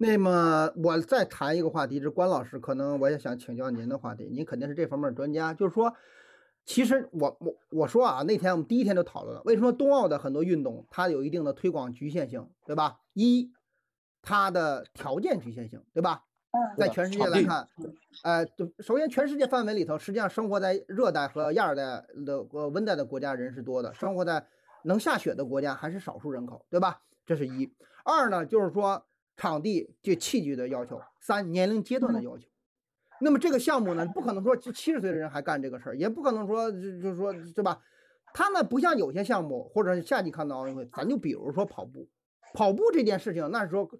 那么我再谈一个话题，是关老师，可能我也想请教您的话题，您肯定是这方面专家，就是说，其实我我我说啊，那天我们第一天就讨论了，为什么冬奥的很多运动它有一定的推广局限性，对吧？一，它的条件局限性，对吧？在全世界来看，呃，就首先全世界范围里头，实际上生活在热带和亚热带的呃温带的国家人是多的，生活在能下雪的国家还是少数人口，对吧？这是一。二呢，就是说。场地就器具的要求，三年龄阶段的要求。那么这个项目呢，不可能说七十岁的人还干这个事儿，也不可能说就就是说对吧？他呢不像有些项目，或者夏季看到奥运会，咱就比如说跑步，跑步这件事情，那时候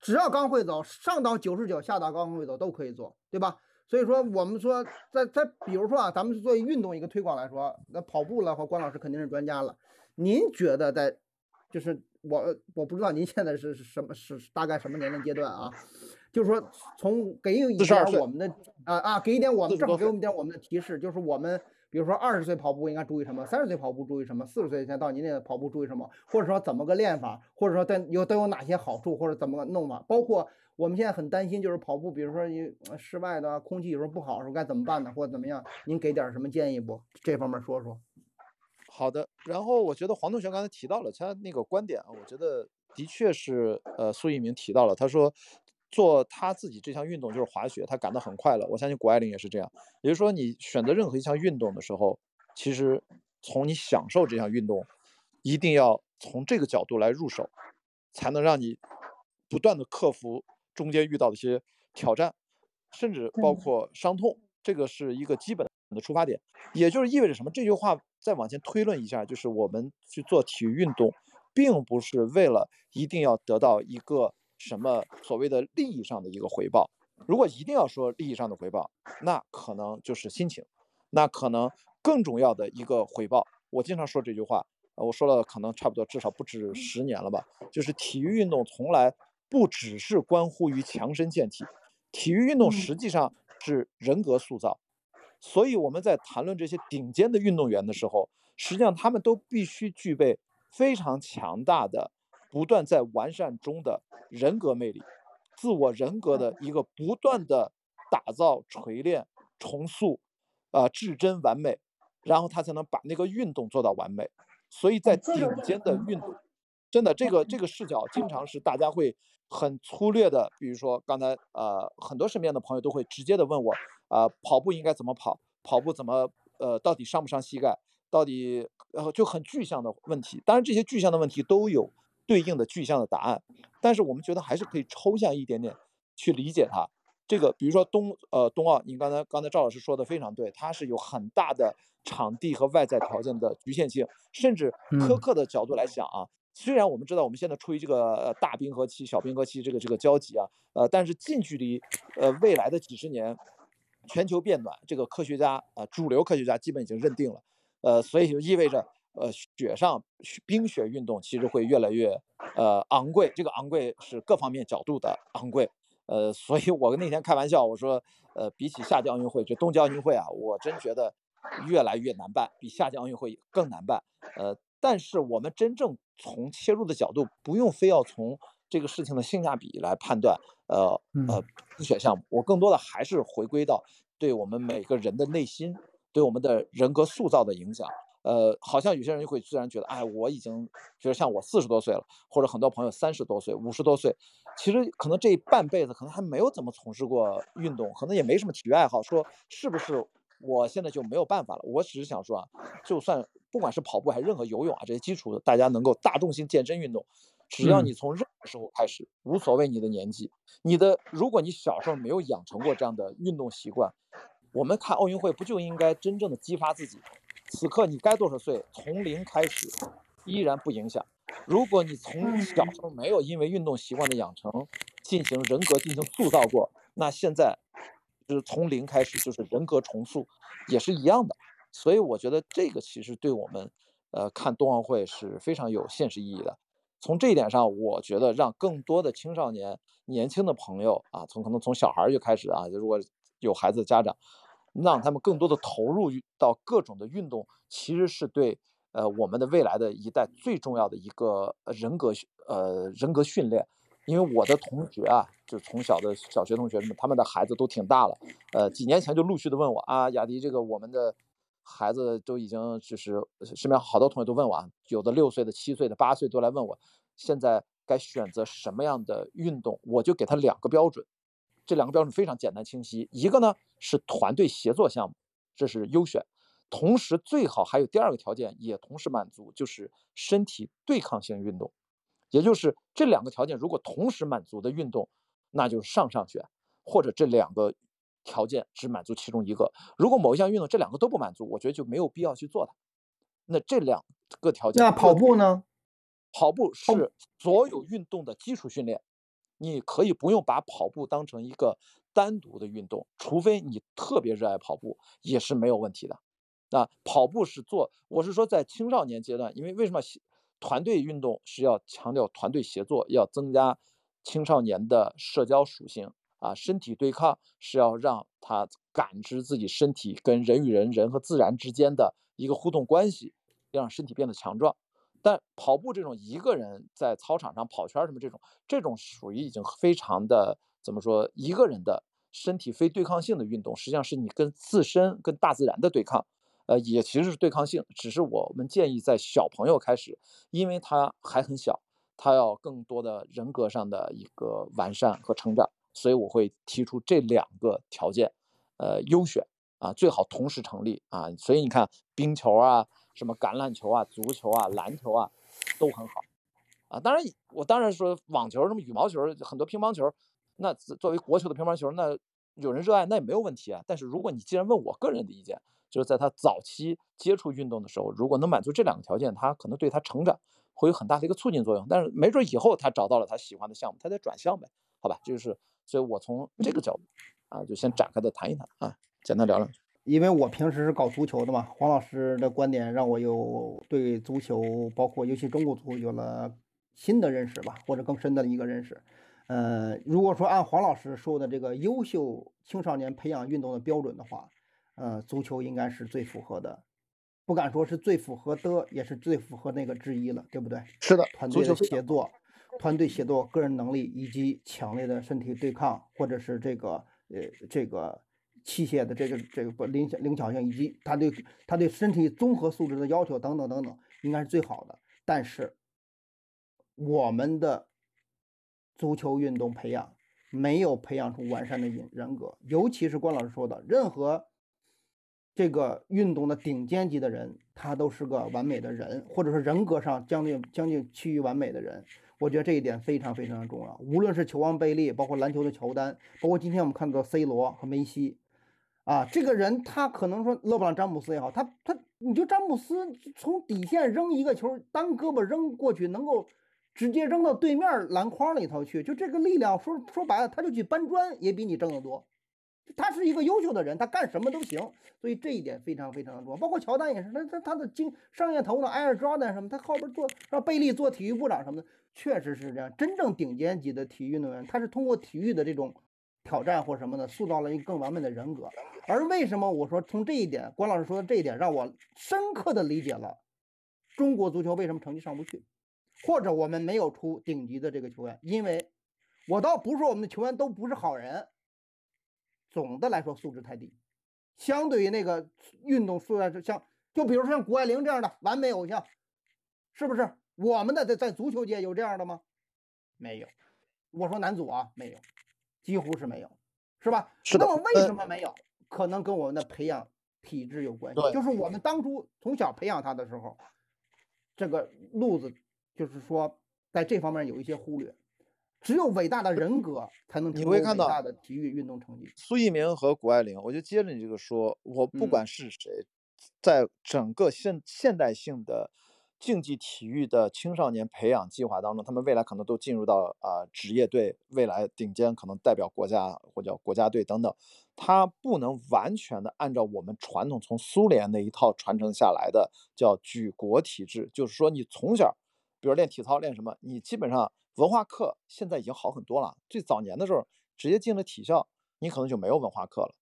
只要刚会走，上到九十九，下到刚会走都可以做，对吧？所以说我们说，在在比如说啊，咱们作为运动一个推广来说，那跑步了和关老师肯定是专家了。您觉得在就是我我不知道您现在是什么是大概什么年龄阶段啊？就是说从给一点我们的啊啊给一点我们正好给我们点我们的提示，就是我们比如说二十岁跑步应该注意什么，三十岁跑步注意什么，四十岁才到您那跑步注意什么，或者说怎么个练法，或者说都有都有哪些好处，或者怎么个弄法，包括我们现在很担心就是跑步，比如说你室外的空气有时候不好的时候该怎么办呢，或者怎么样？您给点什么建议不？这方面说说。好的，然后我觉得黄同学刚才提到了他那个观点啊，我觉得的确是，呃，苏一鸣提到了，他说做他自己这项运动就是滑雪，他感到很快乐。我相信谷爱凌也是这样，也就是说，你选择任何一项运动的时候，其实从你享受这项运动，一定要从这个角度来入手，才能让你不断的克服中间遇到的一些挑战，甚至包括伤痛，这个是一个基本的出发点，也就是意味着什么？这句话。再往前推论一下，就是我们去做体育运动，并不是为了一定要得到一个什么所谓的利益上的一个回报。如果一定要说利益上的回报，那可能就是心情。那可能更重要的一个回报，我经常说这句话，我说了可能差不多至少不止十年了吧，就是体育运动从来不只是关乎于强身健体，体育运动实际上是人格塑造。所以我们在谈论这些顶尖的运动员的时候，实际上他们都必须具备非常强大的、不断在完善中的人格魅力，自我人格的一个不断的打造、锤炼、重塑，啊，至真完美，然后他才能把那个运动做到完美。所以在顶尖的运动，真的这个这个视角经常是大家会很粗略的，比如说刚才呃很多身边的朋友都会直接的问我。啊，跑步应该怎么跑？跑步怎么呃，到底伤不伤膝盖？到底呃就很具象的问题。当然，这些具象的问题都有对应的具象的答案。但是我们觉得还是可以抽象一点点去理解它。这个，比如说冬呃冬奥，你刚才刚才赵老师说的非常对，它是有很大的场地和外在条件的局限性，甚至苛刻的角度来讲啊。虽然我们知道我们现在处于这个大冰河期、小冰河期这个这个交集啊，呃，但是近距离呃未来的几十年。全球变暖，这个科学家啊，主流科学家基本已经认定了，呃，所以就意味着，呃，雪上冰雪运动其实会越来越，呃，昂贵。这个昂贵是各方面角度的昂贵，呃，所以我那天开玩笑，我说，呃，比起夏季奥运会，就冬季奥运会啊，我真觉得越来越难办，比夏季奥运会更难办。呃，但是我们真正从切入的角度，不用非要从。这个事情的性价比来判断，呃呃，自选项目，我更多的还是回归到对我们每个人的内心，对我们的人格塑造的影响。呃，好像有些人就会自然觉得，哎，我已经觉得像我四十多岁了，或者很多朋友三十多岁、五十多岁，其实可能这半辈子可能还没有怎么从事过运动，可能也没什么体育爱好，说是不是我现在就没有办法了？我只是想说啊，就算不管是跑步还是任何游泳啊这些基础的，大家能够大众性健身运动。只要你从任何时候开始，无所谓你的年纪，你的如果你小时候没有养成过这样的运动习惯，我们看奥运会不就应该真正的激发自己？此刻你该多少岁，从零开始，依然不影响。如果你从小时候没有因为运动习惯的养成进行人格进行塑造过，那现在就是从零开始就是人格重塑，也是一样的。所以我觉得这个其实对我们，呃，看冬奥会是非常有现实意义的。从这一点上，我觉得让更多的青少年、年轻的朋友啊，从可能从小孩就开始啊，如果有孩子的家长，让他们更多的投入到各种的运动，其实是对呃我们的未来的一代最重要的一个人格呃人格训练，因为我的同学啊，就从小的小学同学们，他们的孩子都挺大了，呃，几年前就陆续的问我啊，雅迪这个我们的孩子都已经就是身边好多同学都问我啊，有的六岁的、七岁的、八岁都来问我，现在该选择什么样的运动？我就给他两个标准，这两个标准非常简单清晰，一个呢是团队协作项目，这是优选。同时，最好还有第二个条件也同时满足，就是身体对抗性运动，也就是这两个条件如果同时满足的运动，那就是上上选，或者这两个条件只满足其中一个。如果某一项运动这两个都不满足，我觉得就没有必要去做它。那这两个条件，那跑步呢？跑步是所有运动的基础训练，你可以不用把跑步当成一个单独的运动，除非你特别热爱跑步，也是没有问题的。那，跑步是做，我是说在青少年阶段，因为为什么团队运动是要强调团队协作，要增加青少年的社交属性啊，身体对抗是要让他感知自己身体跟人与人、人和自然之间的一个互动关系，要让身体变得强壮。但跑步这种一个人在操场上跑圈什么这种，这种属于已经非常的怎么说，一个人的身体非对抗性的运动，实际上是你跟自身、跟大自然的对抗。呃，也其实是对抗性，只是我们建议在小朋友开始，因为他还很小，他要更多的人格上的一个完善和成长，所以我会提出这两个条件，呃，优选啊，最好同时成立啊。所以你看，冰球啊，什么橄榄球啊，足球啊，篮球啊，都很好啊。当然，我当然说网球、什么羽毛球，很多乒乓球，那作为国球的乒乓球，那有人热爱，那也没有问题啊。但是如果你既然问我个人的意见，就是在他早期接触运动的时候，如果能满足这两个条件，他可能对他成长会有很大的一个促进作用。但是没准以后他找到了他喜欢的项目，他再转向呗，好吧？就是，所以我从这个角度啊，就先展开的谈一谈啊，简单聊聊。因为我平时是搞足球的嘛，黄老师的观点让我有对足球，包括尤其中国足有了新的认识吧，或者更深的一个认识。呃，如果说按黄老师说的这个优秀青少年培养运动的标准的话。呃，足球应该是最符合的，不敢说是最符合的，也是最符合那个之一了，对不对？是的，团队的协作、团队协作、个人能力以及强烈的身体对抗，或者是这个呃这个器械的这个这个不灵灵巧性，以及他对他对身体综合素质的要求等等等等，应该是最好的。但是我们的足球运动培养没有培养出完善的人人格，尤其是关老师说的，任何。这个运动的顶尖级的人，他都是个完美的人，或者说人格上将近将近趋于完美的人。我觉得这一点非常非常的重要。无论是球王贝利，包括篮球的乔丹，包括今天我们看到 C 罗和梅西，啊，这个人他可能说勒布朗詹姆斯也好，他他你就詹姆斯从底线扔一个球，单胳膊扔过去，能够直接扔到对面篮筐里头去，就这个力量，说说白了，他就去搬砖也比你挣得多。他是一个优秀的人，他干什么都行，所以这一点非常非常的重要。包括乔丹也是，他他他的经商业头脑，埃尔乔丹什么，他后边做让贝利做体育部长什么的，确实是这样。真正顶尖级的体育运动员，他是通过体育的这种挑战或什么的，塑造了一个更完美的人格。而为什么我说从这一点，关老师说的这一点，让我深刻的理解了中国足球为什么成绩上不去，或者我们没有出顶级的这个球员，因为我倒不是说我们的球员都不是好人。总的来说素质太低，相对于那个运动素质像，就比如说像谷爱凌这样的完美偶像，是不是？我们的在在足球界有这样的吗？没有。我说男足啊，没有，几乎是没有，是吧？是那么为什么没有？可能跟我们的培养体制有关系。就是我们当初从小培养他的时候，这个路子就是说在这方面有一些忽略。只有伟大的人 格才能你会看到伟大的体育运动成绩。苏翊鸣和谷爱凌，我就接着你这个说，我不管是谁，在整个现现代性的竞技体育的青少年培养计划当中，他们未来可能都进入到啊职业队，未来顶尖可能代表国家或者国家队等等，他不能完全的按照我们传统从苏联那一套传承下来的叫举国体制，就是说你从小，比如练体操练什么，你基本上。文化课现在已经好很多了。最早年的时候，直接进了体校，你可能就没有文化课了。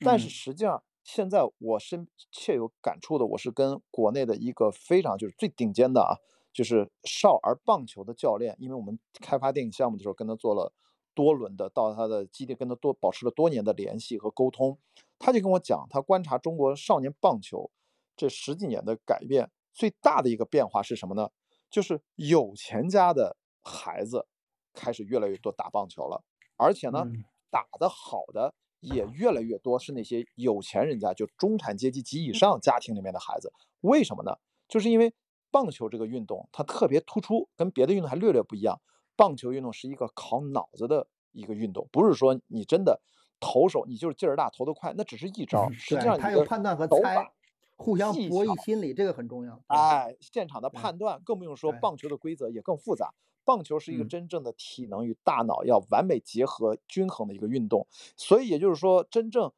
但是实际上，现在我深切有感触的，我是跟国内的一个非常就是最顶尖的啊就是少儿棒球的教练，因为我们开发电影项目的时候跟他做了多轮的，到他的基地跟他多保持了多年的联系和沟通，他就跟我讲，他观察中国少年棒球这十几年的改变，最大的一个变化是什么呢？就是有钱家的孩子开始越来越多打棒球了，而且呢，打得好的也越来越多是那些有钱人家，就中产阶级及以上家庭里面的孩子。为什么呢？就是因为棒球这个运动它特别突出，跟别的运动还略略不一样。棒球运动是一个考脑子的一个运动，不是说你真的投手你就是劲儿大投得快，那只是一招。实际上他有判断和猜。互相博弈心理，这个很重要。哎，现场的判断更不用说，棒球的规则也更复杂。棒球是一个真正的体能与大脑要完美结合、均衡的一个运动。所以也就是说，真正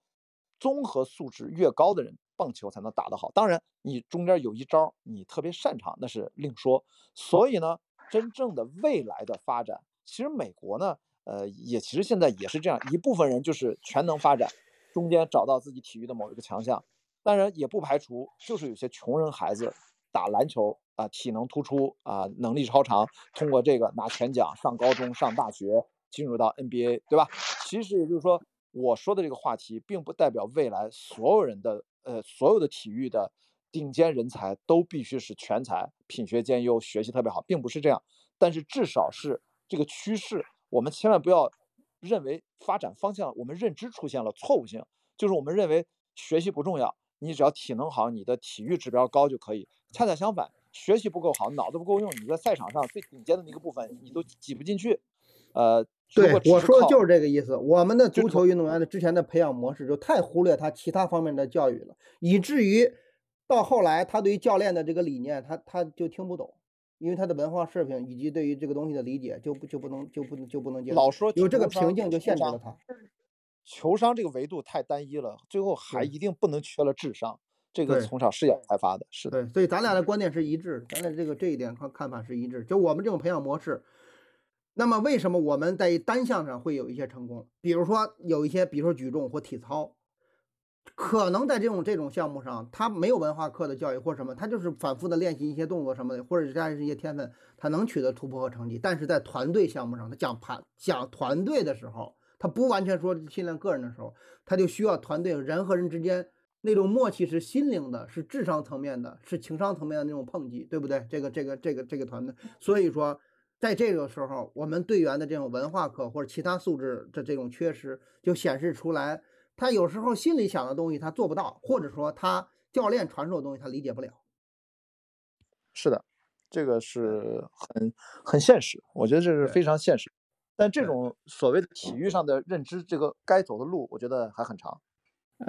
综合素质越高的人，棒球才能打得好。当然，你中间有一招你特别擅长，那是另说。所以呢，真正的未来的发展，其实美国呢，呃，也其实现在也是这样一部分人就是全能发展，中间找到自己体育的某一个强项。当然也不排除，就是有些穷人孩子打篮球啊，体能突出啊，能力超常，通过这个拿全奖，上高中、上大学，进入到 NBA，对吧？其实也就是说，我说的这个话题，并不代表未来所有人的呃，所有的体育的顶尖人才都必须是全才，品学兼优，学习特别好，并不是这样。但是至少是这个趋势，我们千万不要认为发展方向，我们认知出现了错误性，就是我们认为学习不重要。你只要体能好，你的体育指标高就可以。恰恰相反，学习不够好，脑子不够用，你在赛场上最顶尖的那个部分你都挤不进去。呃，对，我说的就是这个意思。我们的足球运动员的之前的培养模式就太忽略他其他方面的教育了，以至于到后来他对于教练的这个理念，他他就听不懂，因为他的文化水平以及对于这个东西的理解就不就不能就不能就不能接受。老说有这个瓶颈就限制了他。球商这个维度太单一了，最后还一定不能缺了智商。这个从小是要开发的，是的。对，所以咱俩的观点是一致，咱俩这个这一点看看法是一致。就我们这种培养模式，那么为什么我们在单项上会有一些成功？比如说有一些，比如说举重或体操，可能在这种这种项目上，他没有文化课的教育或什么，他就是反复的练习一些动作什么的，或者加上一些天分，他能取得突破和成绩。但是在团队项目上，他讲盘讲团队的时候。他不完全说训练个人的时候，他就需要团队人和人之间那种默契，是心灵的，是智商层面的，是情商层面的那种碰击，对不对？这个这个这个这个团队，所以说在这个时候，我们队员的这种文化课或者其他素质的这种缺失，就显示出来，他有时候心里想的东西他做不到，或者说他教练传授的东西他理解不了。是的，这个是很很现实，我觉得这是非常现实。但这种所谓的体育上的认知，这个该走的路，我觉得还很长。